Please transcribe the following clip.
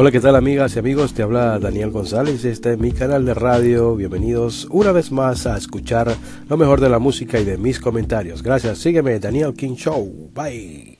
Hola, ¿qué tal amigas y amigos? Te habla Daniel González, este es mi canal de radio. Bienvenidos una vez más a escuchar lo mejor de la música y de mis comentarios. Gracias, sígueme, Daniel King Show. Bye.